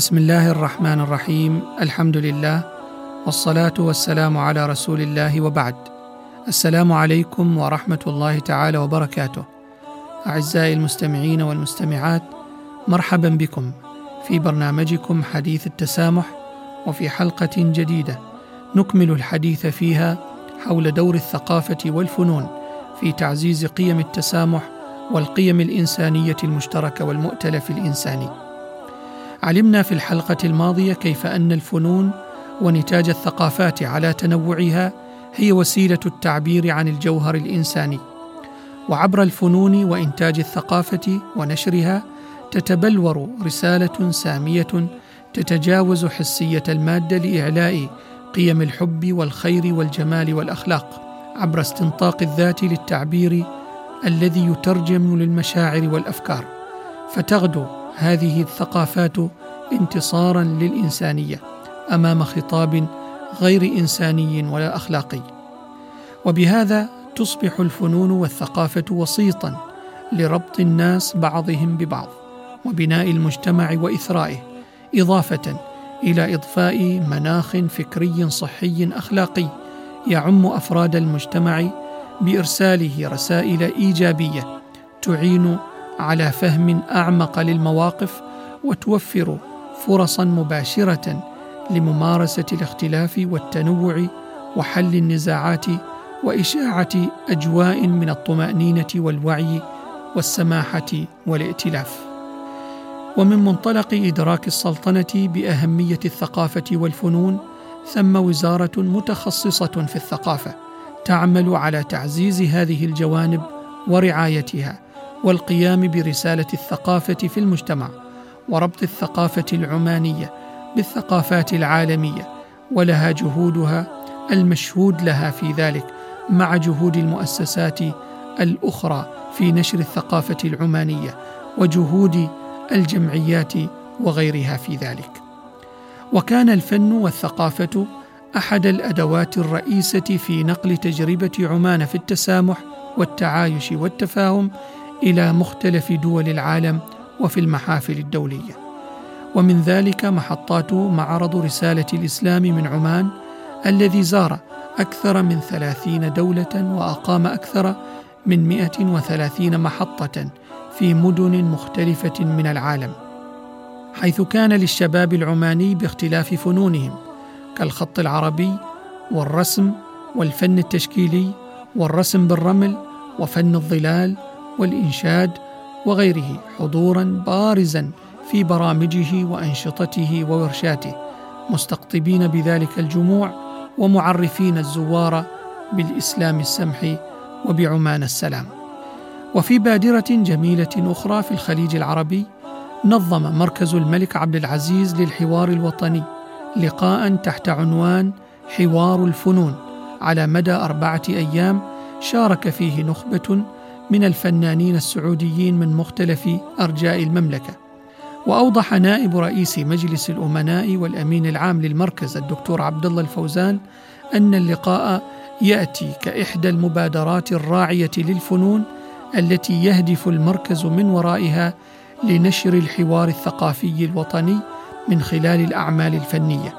بسم الله الرحمن الرحيم الحمد لله والصلاه والسلام على رسول الله وبعد السلام عليكم ورحمه الله تعالى وبركاته اعزائي المستمعين والمستمعات مرحبا بكم في برنامجكم حديث التسامح وفي حلقه جديده نكمل الحديث فيها حول دور الثقافه والفنون في تعزيز قيم التسامح والقيم الانسانيه المشتركه والمؤتلف الانساني علمنا في الحلقة الماضية كيف أن الفنون ونتاج الثقافات على تنوعها هي وسيلة التعبير عن الجوهر الإنساني. وعبر الفنون وإنتاج الثقافة ونشرها تتبلور رسالة سامية تتجاوز حسية المادة لإعلاء قيم الحب والخير والجمال والأخلاق عبر استنطاق الذات للتعبير الذي يترجم للمشاعر والأفكار. فتغدو هذه الثقافات انتصارا للإنسانية أمام خطاب غير إنساني ولا أخلاقي. وبهذا تصبح الفنون والثقافة وسيطا لربط الناس بعضهم ببعض وبناء المجتمع وإثرائه إضافة إلى إضفاء مناخ فكري صحي أخلاقي يعم أفراد المجتمع بإرساله رسائل إيجابية تعين على فهم أعمق للمواقف وتوفر فرصا مباشرة لممارسة الاختلاف والتنوع وحل النزاعات وإشاعة أجواء من الطمأنينة والوعي والسماحة والائتلاف. ومن منطلق إدراك السلطنة بأهمية الثقافة والفنون ثم وزارة متخصصة في الثقافة تعمل على تعزيز هذه الجوانب ورعايتها والقيام برسالة الثقافة في المجتمع وربط الثقافة العمانية بالثقافات العالمية ولها جهودها المشهود لها في ذلك مع جهود المؤسسات الأخرى في نشر الثقافة العمانية وجهود الجمعيات وغيرها في ذلك. وكان الفن والثقافة أحد الأدوات الرئيسة في نقل تجربة عمان في التسامح والتعايش والتفاهم إلى مختلف دول العالم وفي المحافل الدولية. ومن ذلك محطات معرض رسالة الإسلام من عمان الذي زار أكثر من ثلاثين دولة وأقام أكثر من مائه وثلاثين محطة في مدن مختلفة من العالم حيث كان للشباب العماني باختلاف فنونهم كالخط العربي والرسم والفن التشكيلي والرسم بالرمل وفن الظلال والإنشاد وغيره حضورا بارزا في برامجه وأنشطته وورشاته مستقطبين بذلك الجموع ومعرفين الزوار بالإسلام السمح وبعمان السلام. وفي بادرة جميلة أخرى في الخليج العربي نظم مركز الملك عبد العزيز للحوار الوطني لقاء تحت عنوان حوار الفنون على مدى أربعة أيام شارك فيه نخبة من الفنانين السعوديين من مختلف أرجاء المملكة. وأوضح نائب رئيس مجلس الأمناء والأمين العام للمركز الدكتور عبد الله الفوزان أن اللقاء يأتي كإحدى المبادرات الراعية للفنون التي يهدف المركز من ورائها لنشر الحوار الثقافي الوطني من خلال الأعمال الفنية.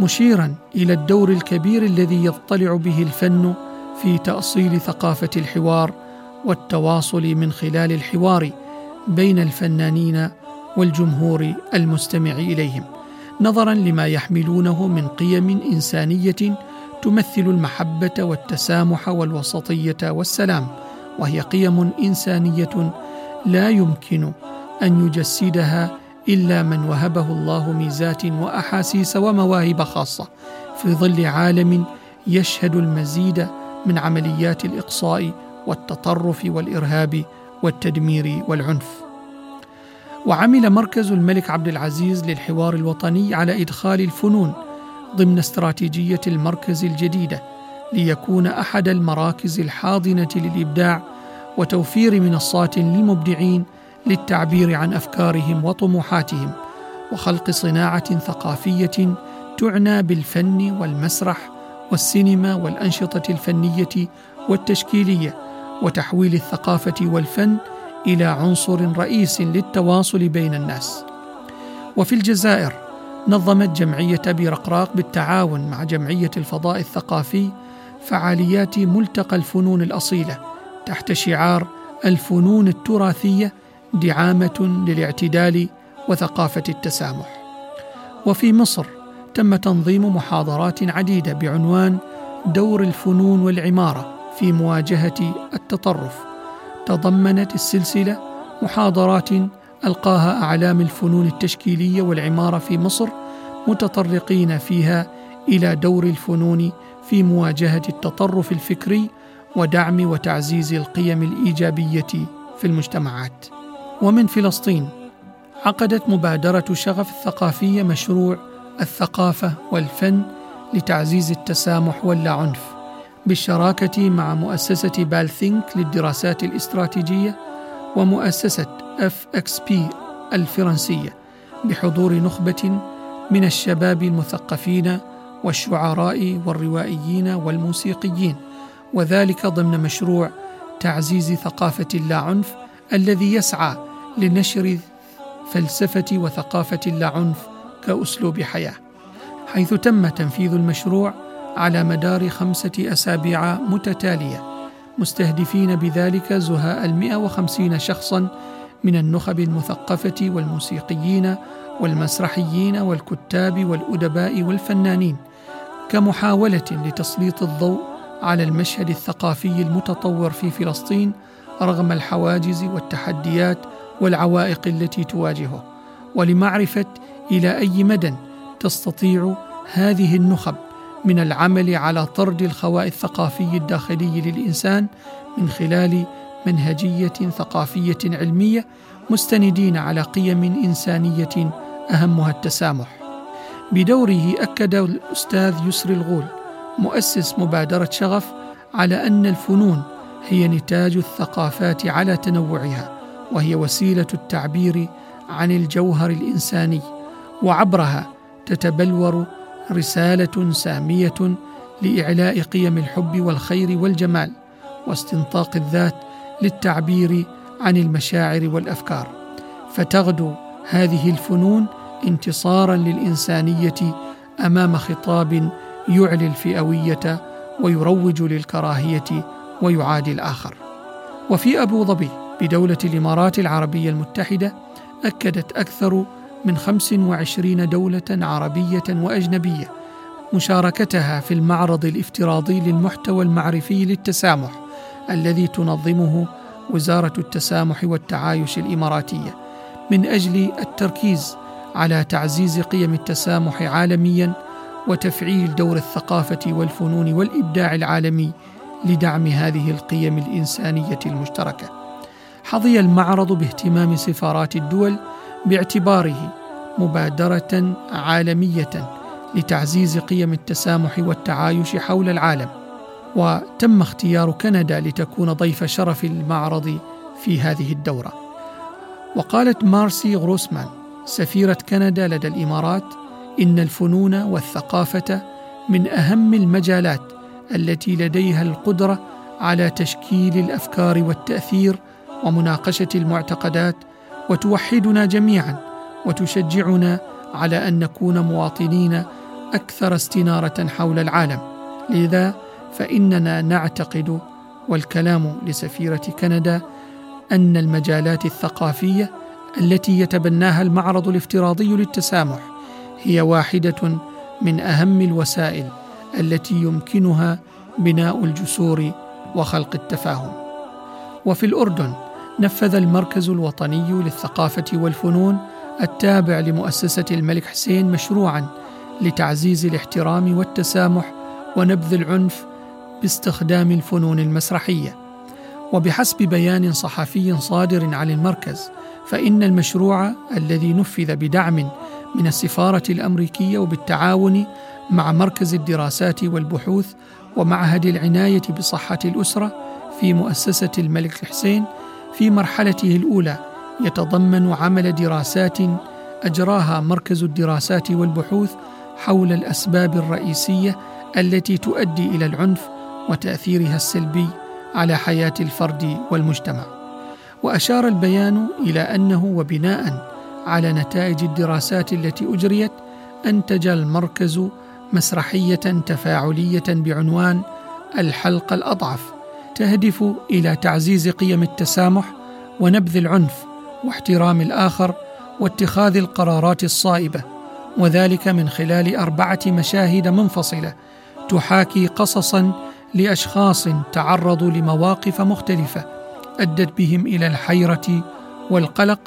مشيرا إلى الدور الكبير الذي يضطلع به الفن في تأصيل ثقافة الحوار والتواصل من خلال الحوار بين الفنانين والجمهور المستمع إليهم نظرا لما يحملونه من قيم إنسانية تمثل المحبة والتسامح والوسطية والسلام وهي قيم إنسانية لا يمكن أن يجسدها إلا من وهبه الله ميزات وأحاسيس ومواهب خاصة في ظل عالم يشهد المزيد من عمليات الإقصاء والتطرف والإرهاب والتدمير والعنف. وعمل مركز الملك عبد العزيز للحوار الوطني على إدخال الفنون ضمن استراتيجية المركز الجديدة ليكون أحد المراكز الحاضنة للإبداع وتوفير منصات للمبدعين للتعبير عن أفكارهم وطموحاتهم وخلق صناعة ثقافية تعنى بالفن والمسرح والسينما والأنشطة الفنية والتشكيلية وتحويل الثقافة والفن إلى عنصر رئيس للتواصل بين الناس. وفي الجزائر نظمت جمعية أبي رقراق بالتعاون مع جمعية الفضاء الثقافي فعاليات ملتقى الفنون الأصيلة تحت شعار الفنون التراثية دعامة للاعتدال وثقافة التسامح. وفي مصر تم تنظيم محاضرات عديدة بعنوان دور الفنون والعمارة في مواجهة التطرف. تضمنت السلسلة محاضرات ألقاها أعلام الفنون التشكيلية والعمارة في مصر متطرقين فيها إلى دور الفنون في مواجهة التطرف الفكري ودعم وتعزيز القيم الإيجابية في المجتمعات. ومن فلسطين عقدت مبادرة شغف الثقافية مشروع الثقافة والفن لتعزيز التسامح واللاعنف بالشراكة مع مؤسسة بالثينك للدراسات الاستراتيجية ومؤسسة اف إكس بي الفرنسية بحضور نخبة من الشباب المثقفين والشعراء والروائيين والموسيقيين وذلك ضمن مشروع تعزيز ثقافة اللاعنف الذي يسعى لنشر فلسفة وثقافة اللاعنف كأسلوب حياة حيث تم تنفيذ المشروع على مدار خمسة أسابيع متتالية مستهدفين بذلك زهاء المئة وخمسين شخصا من النخب المثقفة والموسيقيين والمسرحيين والكتاب والأدباء والفنانين كمحاولة لتسليط الضوء على المشهد الثقافي المتطور في فلسطين رغم الحواجز والتحديات والعوائق التي تواجهه ولمعرفة إلى أي مدى تستطيع هذه النخب من العمل على طرد الخواء الثقافي الداخلي للإنسان من خلال منهجية ثقافية علمية مستندين على قيم إنسانية أهمها التسامح. بدوره أكد الأستاذ يسري الغول مؤسس مبادرة شغف على أن الفنون هي نتاج الثقافات على تنوعها وهي وسيلة التعبير عن الجوهر الإنساني وعبرها تتبلور رسالة سامية لإعلاء قيم الحب والخير والجمال واستنطاق الذات للتعبير عن المشاعر والأفكار. فتغدو هذه الفنون انتصارا للإنسانية أمام خطاب يعلي الفئوية ويروج للكراهية ويعادي الآخر. وفي أبو ظبي بدولة الإمارات العربية المتحدة أكدت أكثر من 25 دولة عربية وأجنبية مشاركتها في المعرض الافتراضي للمحتوى المعرفي للتسامح الذي تنظمه وزارة التسامح والتعايش الإماراتية من أجل التركيز على تعزيز قيم التسامح عالميا وتفعيل دور الثقافة والفنون والإبداع العالمي لدعم هذه القيم الإنسانية المشتركة. حظي المعرض باهتمام سفارات الدول باعتباره مبادرة عالمية لتعزيز قيم التسامح والتعايش حول العالم. وتم اختيار كندا لتكون ضيف شرف المعرض في هذه الدورة. وقالت مارسي غروسمان سفيرة كندا لدى الإمارات إن الفنون والثقافة من أهم المجالات التي لديها القدرة على تشكيل الأفكار والتأثير ومناقشة المعتقدات وتوحدنا جميعا وتشجعنا على أن نكون مواطنين أكثر استنارة حول العالم. لذا فإننا نعتقد والكلام لسفيرة كندا أن المجالات الثقافية التي يتبناها المعرض الافتراضي للتسامح هي واحدة من أهم الوسائل التي يمكنها بناء الجسور وخلق التفاهم. وفي الأردن نفذ المركز الوطني للثقافة والفنون التابع لمؤسسة الملك حسين مشروعا لتعزيز الاحترام والتسامح ونبذ العنف باستخدام الفنون المسرحية. وبحسب بيان صحفي صادر عن المركز فإن المشروع الذي نفذ بدعم من السفارة الأمريكية وبالتعاون مع مركز الدراسات والبحوث ومعهد العناية بصحة الأسرة في مؤسسة الملك الحسين في مرحلته الأولى يتضمن عمل دراسات أجراها مركز الدراسات والبحوث حول الأسباب الرئيسية التي تؤدي إلى العنف وتأثيرها السلبي على حياة الفرد والمجتمع. وأشار البيان إلى أنه وبناء على نتائج الدراسات التي أجريت أنتج المركز مسرحية تفاعلية بعنوان الحلقة الأضعف تهدف إلى تعزيز قيم التسامح ونبذ العنف واحترام الآخر واتخاذ القرارات الصائبة وذلك من خلال أربعة مشاهد منفصلة تحاكي قصصا لأشخاص تعرضوا لمواقف مختلفة أدت بهم إلى الحيرة والقلق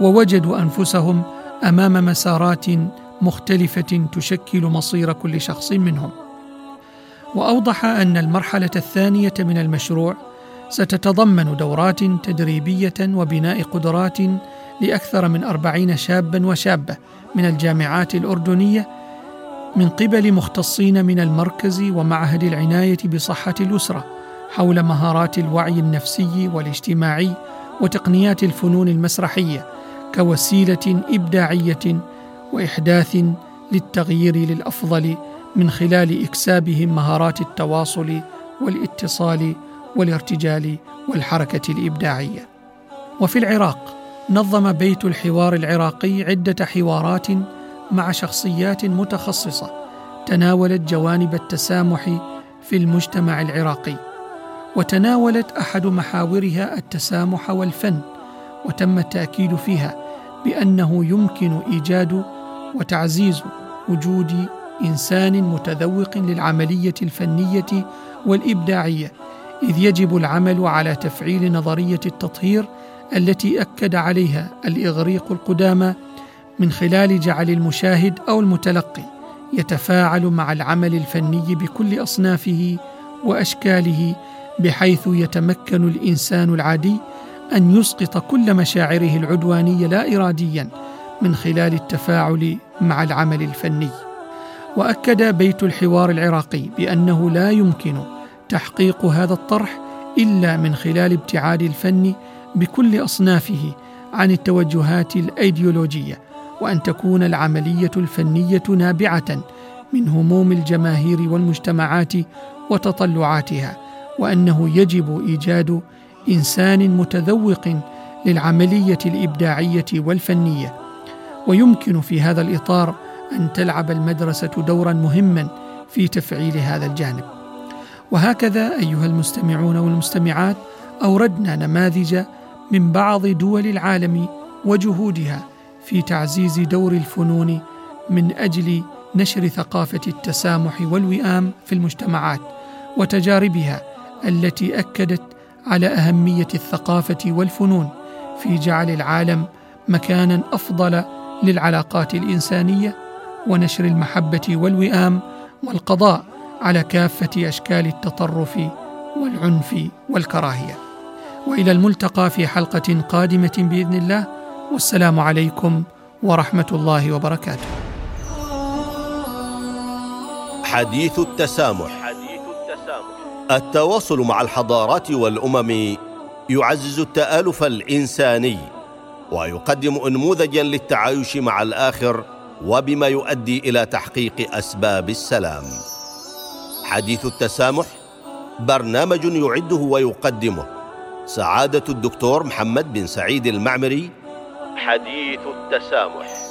ووجدوا أنفسهم أمام مسارات مختلفة تشكل مصير كل شخص منهم. وأوضح أن المرحلة الثانية من المشروع ستتضمن دورات تدريبية وبناء قدرات لأكثر من أربعين شابا وشابة من الجامعات الأردنية من قبل مختصين من المركز ومعهد العناية بصحة الأسرة حول مهارات الوعي النفسي والاجتماعي وتقنيات الفنون المسرحية كوسيلة إبداعية وإحداث للتغيير للأفضل من خلال اكسابهم مهارات التواصل والاتصال والارتجال والحركة الإبداعية. وفي العراق نظم بيت الحوار العراقي عدة حوارات مع شخصيات متخصصة تناولت جوانب التسامح في المجتمع العراقي وتناولت أحد محاورها التسامح والفن وتم التأكيد فيها بأنه يمكن إيجاد وتعزيز وجود إنسان متذوق للعملية الفنية والإبداعية إذ يجب العمل على تفعيل نظرية التطهير التي أكد عليها الإغريق القدامى من خلال جعل المشاهد أو المتلقي يتفاعل مع العمل الفني بكل أصنافه وأشكاله بحيث يتمكن الإنسان العادي أن يسقط كل مشاعره العدوانيه لا اراديا من خلال التفاعل مع العمل الفني. وأكد بيت الحوار العراقي بأنه لا يمكن تحقيق هذا الطرح إلا من خلال ابتعاد الفن بكل أصنافه عن التوجهات الأيديولوجية وأن تكون العملية الفنية نابعة من هموم الجماهير والمجتمعات وتطلعاتها وأنه يجب إيجاد إنسان متذوق للعملية الإبداعية والفنية. ويمكن في هذا الإطار أن تلعب المدرسة دورا مهما في تفعيل هذا الجانب. وهكذا أيها المستمعون والمستمعات أوردنا نماذج من بعض دول العالم وجهودها في تعزيز دور الفنون من أجل نشر ثقافة التسامح والوئام في المجتمعات وتجاربها التي أكدت على أهمية الثقافة والفنون في جعل العالم مكانا أفضل للعلاقات الإنسانية ونشر المحبة والوئام والقضاء على كافة أشكال التطرف والعنف والكراهية. وإلى الملتقى في حلقة قادمة بإذن الله والسلام عليكم ورحمة الله وبركاته. حديث التسامح. التواصل مع الحضارات والأمم يعزز التآلف الإنساني ويقدم انموذجا للتعايش مع الآخر وبما يؤدي إلى تحقيق أسباب السلام. حديث التسامح برنامج يعده ويقدمه. سعادة الدكتور محمد بن سعيد المعمري. حديث التسامح.